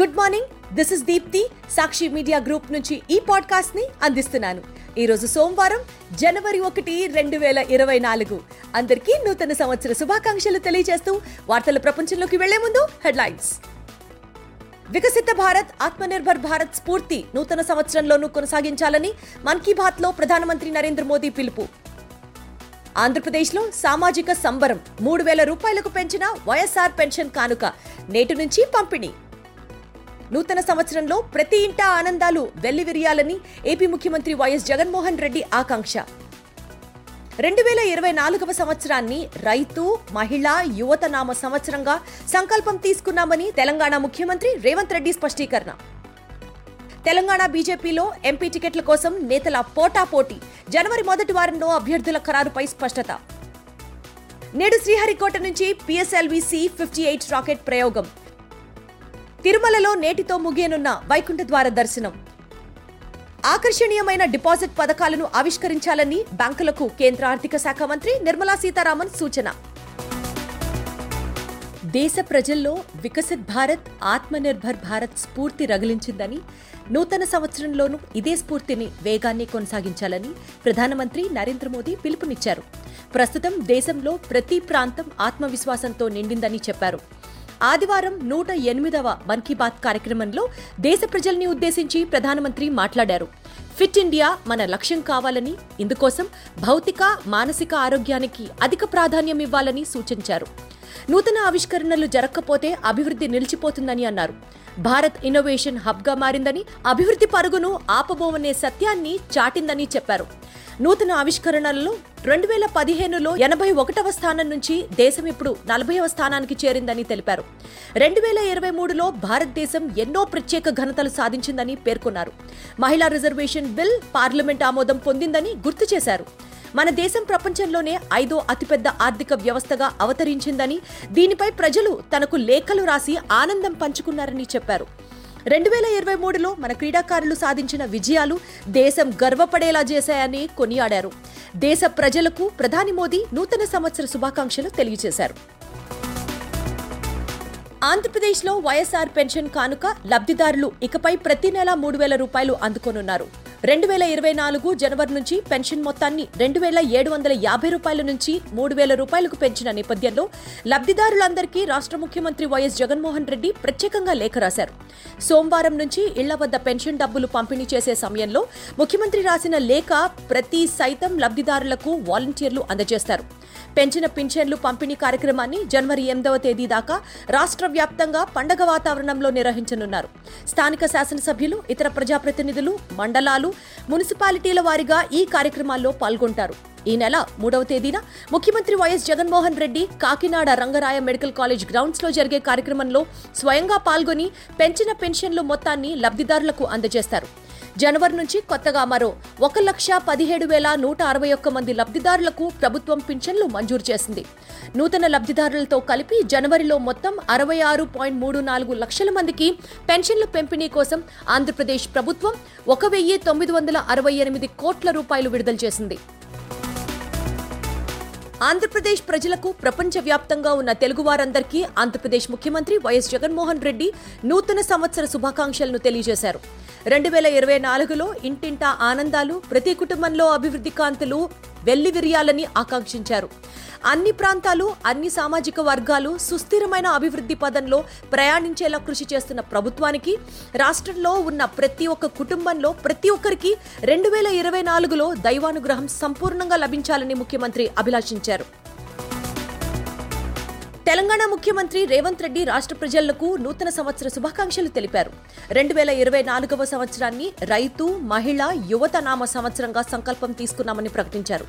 Good morning. This is Deepti Sakshi media group నుంచి ఈ పాడ్కాస్ట్ని అందిస్తున్నాను. ఈ రోజు సోమవారం జనవరి ఒకటి రెండు వేల ఇరవై నాలుగు. అందరికీ నూతన సంవత్సర శుభాకాంక్షలు తెలియజేస్తూ వార్తల ప్రపంచంలోకి వెళ్ళే ముందు హెడ్లైన్స్. వికసిత భారత్ ఆత్మనిర్భర్ భారత్ స్ఫూర్తి నూతన సంవత్సరంలోనూ కొనసాగించాలని మన్ కీ బాత్లో ప్రధానమంత్రి నరేంద్ర మోదీ పిలుపు. ఆంధ్రప్రదేశ్లో సామాజిక సంబరం మూడు వేల రూపాయలకు పెంచిన వైఎస్ఆర్ పెన్షన్ కానుక నేటి నుంచి పంపిణీ. నూతన సంవత్సరంలో ప్రతి ఇంటా ఆనందాలు వెల్లివిరియాలని ఏపీ ముఖ్యమంత్రి వైఎస్ జగన్మోహన్ రెడ్డి ఆకాంక్ష. రెండు వేల ఇరవై నాలుగవ సంవత్సరాన్ని రైతు మహిళా యువత నామ సంవత్సరంగా సంకల్పం తీసుకున్నామని తెలంగాణ ముఖ్యమంత్రి రేవంత్ రెడ్డి స్పష్టీకరణ. తెలంగాణ బీజేపీలో ఎంపీ టికెట్ల కోసం నేతల పోటాపోటీ జనవరి మొదటి వారంలో అభ్యర్థుల ఖరారుపై స్పష్టత. నేడు శ్రీహరికోట నుంచి PSLV C fifty eight rocket ప్రయోగం. తిరుమలలో నేటితో ముగియనున్న వైకుంఠ ద్వార దర్శనం. ఆకర్షణీయమైన డిపాజిట్ పథకాలను ఆవిష్కరించాలని బ్యాంకులకు కేంద్ర ఆర్థిక శాఖ మంత్రి నిర్మలా సీతారామన్ సూచన. దేశ ప్రజల్లో వికసిత్ భారత్ ఆత్మనిర్భర్ భారత్ స్ఫూర్తి రగిలించిందని నూతన సంవత్సరంలోనూ ఇదే స్ఫూర్తిని వేగాన్ని కొనసాగించాలని ప్రధానమంత్రి నరేంద్ర మోదీ పిలుపునిచ్చారు. ప్రస్తుతం దేశంలో ప్రతి ప్రాంతం ఆత్మవిశ్వాసంతో నిండిందని చెప్పారు. ఆదివారం నూట ఎనిమిదవ మన్ కీ బాత్ కార్యక్రమంలో దేశ ప్రజల్ని ఉద్దేశించి ప్రధానమంత్రి మాట్లాడారు. ఫిట్ ఇండియా మన లక్ష్యం కావాలని ఇందుకోసం భౌతిక మానసిక ఆరోగ్యానికి అధిక ప్రాధాన్యం ఇవ్వాలని సూచించారు. నూతన ఆవిష్కరణలు జరగకపోతే అభివృద్ధి నిలిచిపోతుందని అన్నారు. భారత్ ఇన్నోవేషన్ హబ్గా మారిందని అభివృద్ధి పరుగును ఆపబోమనే సత్యాన్ని చాటిందని చెప్పారు. నూతన ఆవిష్కరణల్లో రెండు వేల పదిహేనులో ఎనభై ఒకటవ స్థానం నుంచి దేశం ఇప్పుడు నలభైవ స్థానానికి చేరిందని తెలిపారు. రెండు వేల ఇరవై మూడులో భారతదేశం ఎన్నో ప్రత్యేక ఘనతలు సాధించిందని పేర్కొన్నారు. మహిళా రిజర్వేషన్ బిల్ పార్లమెంట్ ఆమోదం పొందిందని గుర్తు చేశారు. మన దేశం ప్రపంచంలోనే ఐదో అతిపెద్ద ఆర్థిక వ్యవస్థగా అవతరించిందని దీనిపై ప్రజలు తనకు లేఖలు రాసి ఆనందం పంచుకున్నారని చెప్పారు. రెండు వేల ఇరవై మూడులో మన క్రీడాకారులు సాధించిన విజయాలు దేశం గర్వపడేలా చేశాయని కొనియాడారు. దేశ ప్రజలకు ప్రధాని మోదీ నూతన సంవత్సర శుభాకాంక్షలు తెలియజేశారు. ఆంధ్రప్రదేశ్లో వైఎస్ఆర్ పెన్షన్ కానుక లబ్ధిదారులు ఇకపై ప్రతి నెల మూడు వేల రూపాయలు అందుకోనున్నారు. రెండు వేల ఇరవై నాలుగు జనవరి నుంచి పెన్షన్ మొత్తాన్ని రెండు వేల ఏడు వందల యాభై రూపాయల నుంచి మూడు వేల రూపాయలకు పెంచిన నేపథ్యంలో లబ్ధిదారులందరికీ రాష్ట్ర ముఖ్యమంత్రి వైఎస్ జగన్మోహన్ రెడ్డి ప్రత్యేకంగా లేఖ రాశారు. సోమవారం నుంచి ఇళ్ళ వద్ద పెన్షన్ డబ్బులు పంపిణీ చేసే సమయంలో ముఖ్యమంత్రి రాసిన లేఖ ప్రతి సైతం లబ్ధిదారులకు వాలంటీర్లు అందజేస్తారు. పెంచిన పింఛన్లు పంపిణీ కార్యక్రమాన్ని జనవరి ఎనిమిదవ తేదీ దాకా రాష్ట్ర వ్యాప్తంగా పండగ వాతావరణంలో నిర్వహించనున్నారు. స్థానిక శాసనసభ్యులు ఇతర ప్రజాప్రతినిధులు మండలాలు మున్సిపాలిటీల వారీగా ఈ కార్యక్రమాల్లో పాల్గొంటారు. ఈ నెల మూడవ తేదీన ముఖ్యమంత్రి YS Jaganmohan Reddy Kakinada Rangaraya medical college గ్రౌండ్స్లో జరిగే కార్యక్రమంలో స్వయంగా పాల్గొని పెంచిన పెన్షన్లు మొత్తాన్ని లబ్ధిదారులకు అందజేస్తారు. జనవరి నుంచి కొత్తగా మరో ఒక లక్ష పదిహేడు వేల నూట అరవై ఒక్క మంది లబ్ధిదారులకు ప్రభుత్వం పింఛన్లు మంజూరు చేసింది. నూతన లబ్ధిదారులతో కలిపి జనవరిలో మొత్తం అరవై ఆరు పాయింట్ మూడు నాలుగు లక్షల మందికి పెన్షన్ల పెంపిణీ కోసం ఆంధ్రప్రదేశ్ ప్రభుత్వం ఒక వెయ్యి తొమ్మిది వందల అరవై ఎనిమిది కోట్ల రూపాయలు విడుదల చేసింది. ఆంధ్రప్రదేశ్ ప్రజలకు ప్రపంచవ్యాప్తంగా ఉన్న తెలుగువారందరికీ ఆంధ్రప్రదేశ్ ముఖ్యమంత్రి వైఎస్ జగన్మోహన్ రెడ్డి నూతన సంవత్సర శుభాకాంక్షలను తెలియజేశారు. రెండు వేల ఇరవై నాలుగులో ఇంటింటా ఆనందాలు ప్రతి కుటుంబంలో అభివృద్ధి కాంతులు వెల్లివిరియాలని ఆకాంక్షించారు. అన్ని ప్రాంతాలు అన్ని సామాజిక వర్గాలు సుస్థిరమైన అభివృద్ధి పదంలో ప్రయాణించేలా కృషి చేస్తున్న ప్రభుత్వానికి రాష్ట్రంలో ఉన్న ప్రతి ఒక్క కుటుంబంలో ప్రతి ఒక్కరికి రెండు వేల ఇరవై నాలుగులో దైవానుగ్రహం సంపూర్ణంగా లభించాలని ముఖ్యమంత్రి అభిలాషించారు. తెలంగాణ ముఖ్యమంత్రి రేవంత్ రెడ్డి రాష్ట్ర ప్రజలకు నూతన సంవత్సర శుభాకాంక్షలు తెలిపారు. రెండు వేల ఇరవై నాలుగవ సంవత్సరాన్ని రైతు మహిళ యువత నామ సంవత్సరంగా సంకల్పం తీసుకున్నామని ప్రకటించారు.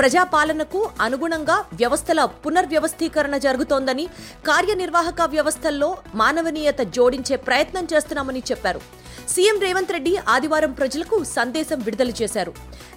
ప్రజాపాలనకు అనుగుణంగా వ్యవస్థల పునర్వ్యవస్థీకరణ జరుగుతోందని కార్యనిర్వాహక వ్యవస్థల్లో మానవనీయత జోడించే ప్రయత్నం చేస్తున్నామని చెప్పారు. సీఎం రేవంత్ రెడ్డి ఆదివారం ప్రజలకు సందేశం విడుదల చేశారు.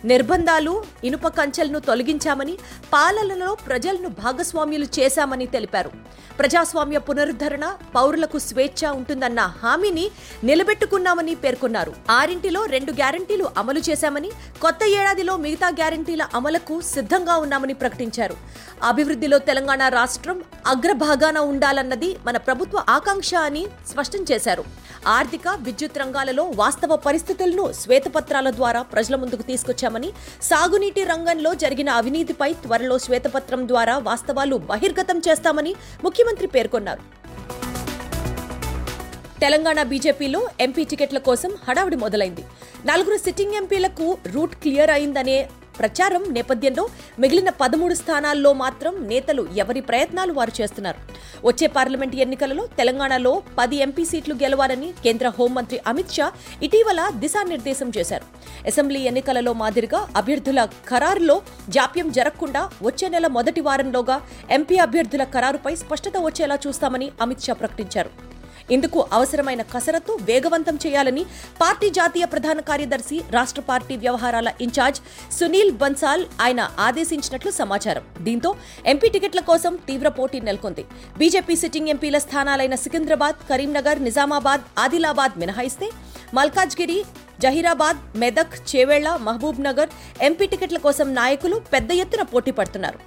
నిర్బంధాలు ఇనుప కంచెలను తొలగించామని పాలనలో ప్రజలను భాగస్వామ్యులు చేశామని తెలిపారు. ప్రజాస్వామ్య పునరుద్ధరణ పౌరులకు స్వేచ్ఛ ఉంటుందన్న హామీని నిలబెట్టుకున్నామని పేర్కొన్నారు. ఆరింటిలో రెండు గ్యారంటీలు అమలు చేశామని కొత్త ఏడాదిలో మిగతా గ్యారంటీల అమలుకు సిద్ధంగా ఉన్నామని ప్రకటించారు. అభివృద్ధిలో తెలంగాణ రాష్ట్రం అగ్రభాగాన ఉండాలన్నది మన ప్రభుత్వ ఆకాంక్ష అని స్పష్టం చేశారు. ఆర్థిక విద్యుత్ రంగాలలో వాస్తవ పరిస్థితులను శ్వేతపత్రాల ద్వారా ప్రజల ముందుకు తీసుకొచ్చామని సాగునీటి రంగంలో జరిగిన అవినీతిపై త్వరలో శ్వేతపత్రం ద్వారా వాస్తవాలు బహిర్గతం చేస్తామని ముఖ్యమంత్రి పేర్కొన్నారు. తెలంగాణ బీజేపీలో ఎంపీ టికెట్ల కోసం హడావుడి మొదలైంది. నలుగురు సిట్టింగ్ ఎంపీలకు రూట్ క్లియర్ అయిందనే ప్రచారం నేపథ్యంలో మిగిలిన పదమూడు స్థానాల్లో మాత్రం నేతలు ఎవరి ప్రయత్నాలు వారు చేస్తున్నారు. వచ్చే పార్లమెంట్ ఎన్నికలలో తెలంగాణలో పది ఎంపీ సీట్లు గెలవాలని కేంద్ర హోంమంత్రి అమిత్ షా ఇటీవల దిశానిర్దేశం చేశారు. అసెంబ్లీ ఎన్నికలలో మాదిరిగా అభ్యర్థుల ఖరారులో జాప్యం జరగకుండా వచ్చే నెల మొదటి వారంలోగా ఎంపీ అభ్యర్థుల ఖరారుపై స్పష్టత వచ్చేలా చూస్తామని అమిత్ షా ప్రకటించారు. ఇందుకు అవసరమైన కసరత్తు వేగవంతం చేయాలని పార్టీ జాతీయ ప్రధాన కార్యదర్శి రాష్ట్ర పార్టీ వ్యవహారాల ఇన్ఛార్జ్ సునీల్ బన్సాల్ ఆయన ఆదేశించినట్లు సమాచారం. దీంతో ఎంపీ టికెట్ల కోసం తీవ్ర పోటీ నెలకొంది. బీజేపీ సిట్టింగ్ ఎంపీల స్థానాలైన సికింద్రాబాద్ కరీంనగర్ నిజామాబాద్ ఆదిలాబాద్ మినహాయిస్తే మల్కాజ్గిరి జహీరాబాద్ మెదక్ చేవేళ్ళ మహబూబ్ నగర్ ఎంపీ టికెట్ల కోసం నాయకులు పెద్ద ఎత్తున పోటీ పడుతున్నారు.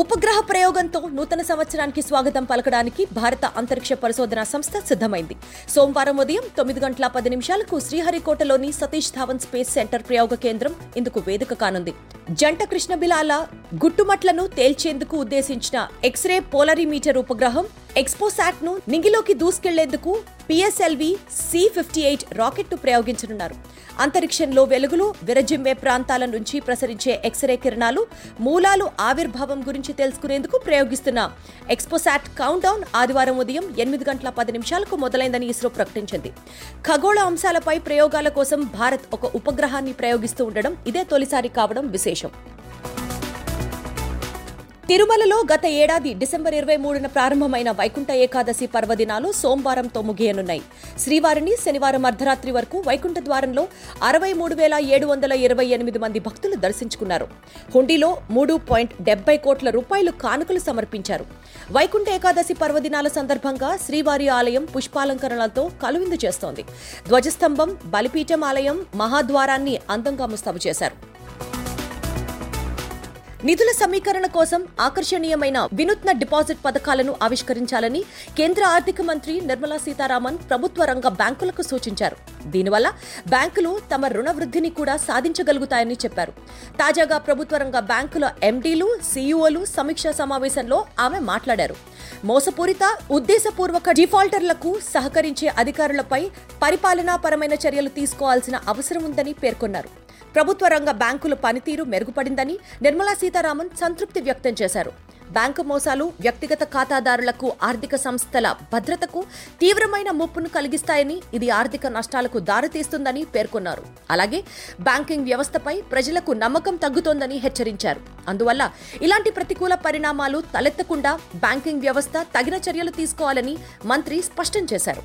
ఉపగ్రహ ప్రయోగంతో నూతన సంవత్సరానికి స్వాగతం పలకడానికి భారత అంతరిక్ష పరిశోధనా సంస్థ సిద్ధమైంది. సోమవారం ఉదయం తొమ్మిది గంటల పది నిమిషాలకు శ్రీహరికోటలోని సతీష్ ధావన్ స్పేస్ సెంటర్ ప్రయోగ కేంద్రం ఇందుకు వేదిక కానుంది. జంట కృష్ణబిలాల గుట్టుమట్లను తేల్చేందుకు ఉద్దేశించిన ఎక్స్రే పోలరీమీటర్ ఉపగ్రహం ఎక్స్పోసాట్ను నింగిలోకి దూసుకెళ్ళేందుకు పిఎస్ఎల్వి సి ఫిఫ్టీ ఎయిట్ రాకెట్ను ప్రయోగించనున్నారు. అంతరిక్షంలో వెలుగులు విరజిమ్మే ప్రాంతాల నుంచి ప్రసరించే ఎక్స్రే కిరణాలు మూలాలు ఆవిర్భావం గురించి తెలుసుకునేందుకు ప్రయోగిస్తున్న. ఎక్స్పోసాట్ కౌంట్ డౌన్ ఆదివారం ఉదయం ఎనిమిది గంటల పది నిమిషాలకు మొదలైందని ఇస్రో ప్రకటించింది. ఖగోళ అంశాలపై ప్రయోగాల కోసం భారత్ ఒక ఉపగ్రహాన్ని ప్రయోగిస్తూ ఉండడం ఇదే తొలిసారి కావడం విశేషం. తిరుమలలో గత ఏడాది డిసెంబర్ ఇరవై మూడున ప్రారంభమైన వైకుంఠ ఏకాదశి పర్వదినాలు సోమవారంతో ముగియనున్నాయి శ్రీవారిని శనివారం అర్ధరాత్రి వరకు వైకుంఠ ద్వారంలో అరవై మూడు వేల ఏడు వందల ఇరవై ఎనిమిది మంది భక్తులు దర్శించుకున్నారు. హుండీలో మూడు పాయింట్ డెబ్బై కోట్ల రూపాయలు కానుకలు సమర్పించారు. వైకుంఠ ఏకాదశి పర్వదినాల సందర్భంగా శ్రీవారి ఆలయం పుష్పాలంకరణలతో కలువిందు చేస్తోంది. ధ్వజస్తంభం బలిపీఠం ఆలయం మహాద్వారాన్ని అందంగా ముస్తాబు చేశారు. నిధుల సమీకరణ కోసం ఆకర్షణీయమైన వినూత్న డిపాజిట్ పథకాలను ఆవిష్కరించాలని కేంద్ర ఆర్థిక మంత్రి నిర్మలా సీతారామన్ ప్రభుత్వ రంగ బ్యాంకులకు సూచించారు. దీనివల్ల బ్యాంకులు తమ రుణ వృద్ధిని కూడా సాధించగలుగుతాయని చెప్పారు. తాజాగా ప్రభుత్వ రంగ బ్యాంకుల ఎండీలు సీఈఓలు సమీక్షా సమావేశంలో ఆమె మాట్లాడారు. మోసపూరిత ఉద్దేశపూర్వక డిఫాల్టర్లకు సహకరించే అధికారులపై పరిపాలనాపరమైన చర్యలు తీసుకోవాల్సిన అవసరం ఉందని పేర్కొన్నారు. ప్రభుత్వ రంగ బ్యాంకుల పనితీరు మెరుగుపడిందని నిర్మలా సీతారామన్ సంతృప్తి వ్యక్తం చేశారు. బ్యాంకు మోసాలు వ్యక్తిగత ఖాతాదారులకు ఆర్థిక సంస్థల భద్రతకు తీవ్రమైన ముప్పును కలిగిస్తాయని ఇది ఆర్థిక నష్టాలకు దారితీస్తుందని పేర్కొన్నారు. అలాగే బ్యాంకింగ్ వ్యవస్థపై ప్రజలకు నమ్మకం తగ్గుతోందని హెచ్చరించారు. అందువల్ల ఇలాంటి ప్రతికూల పరిణామాలు తలెత్తకుండా బ్యాంకింగ్ వ్యవస్థ తగిన చర్యలు తీసుకోవాలని మంత్రి స్పష్టం చేశారు.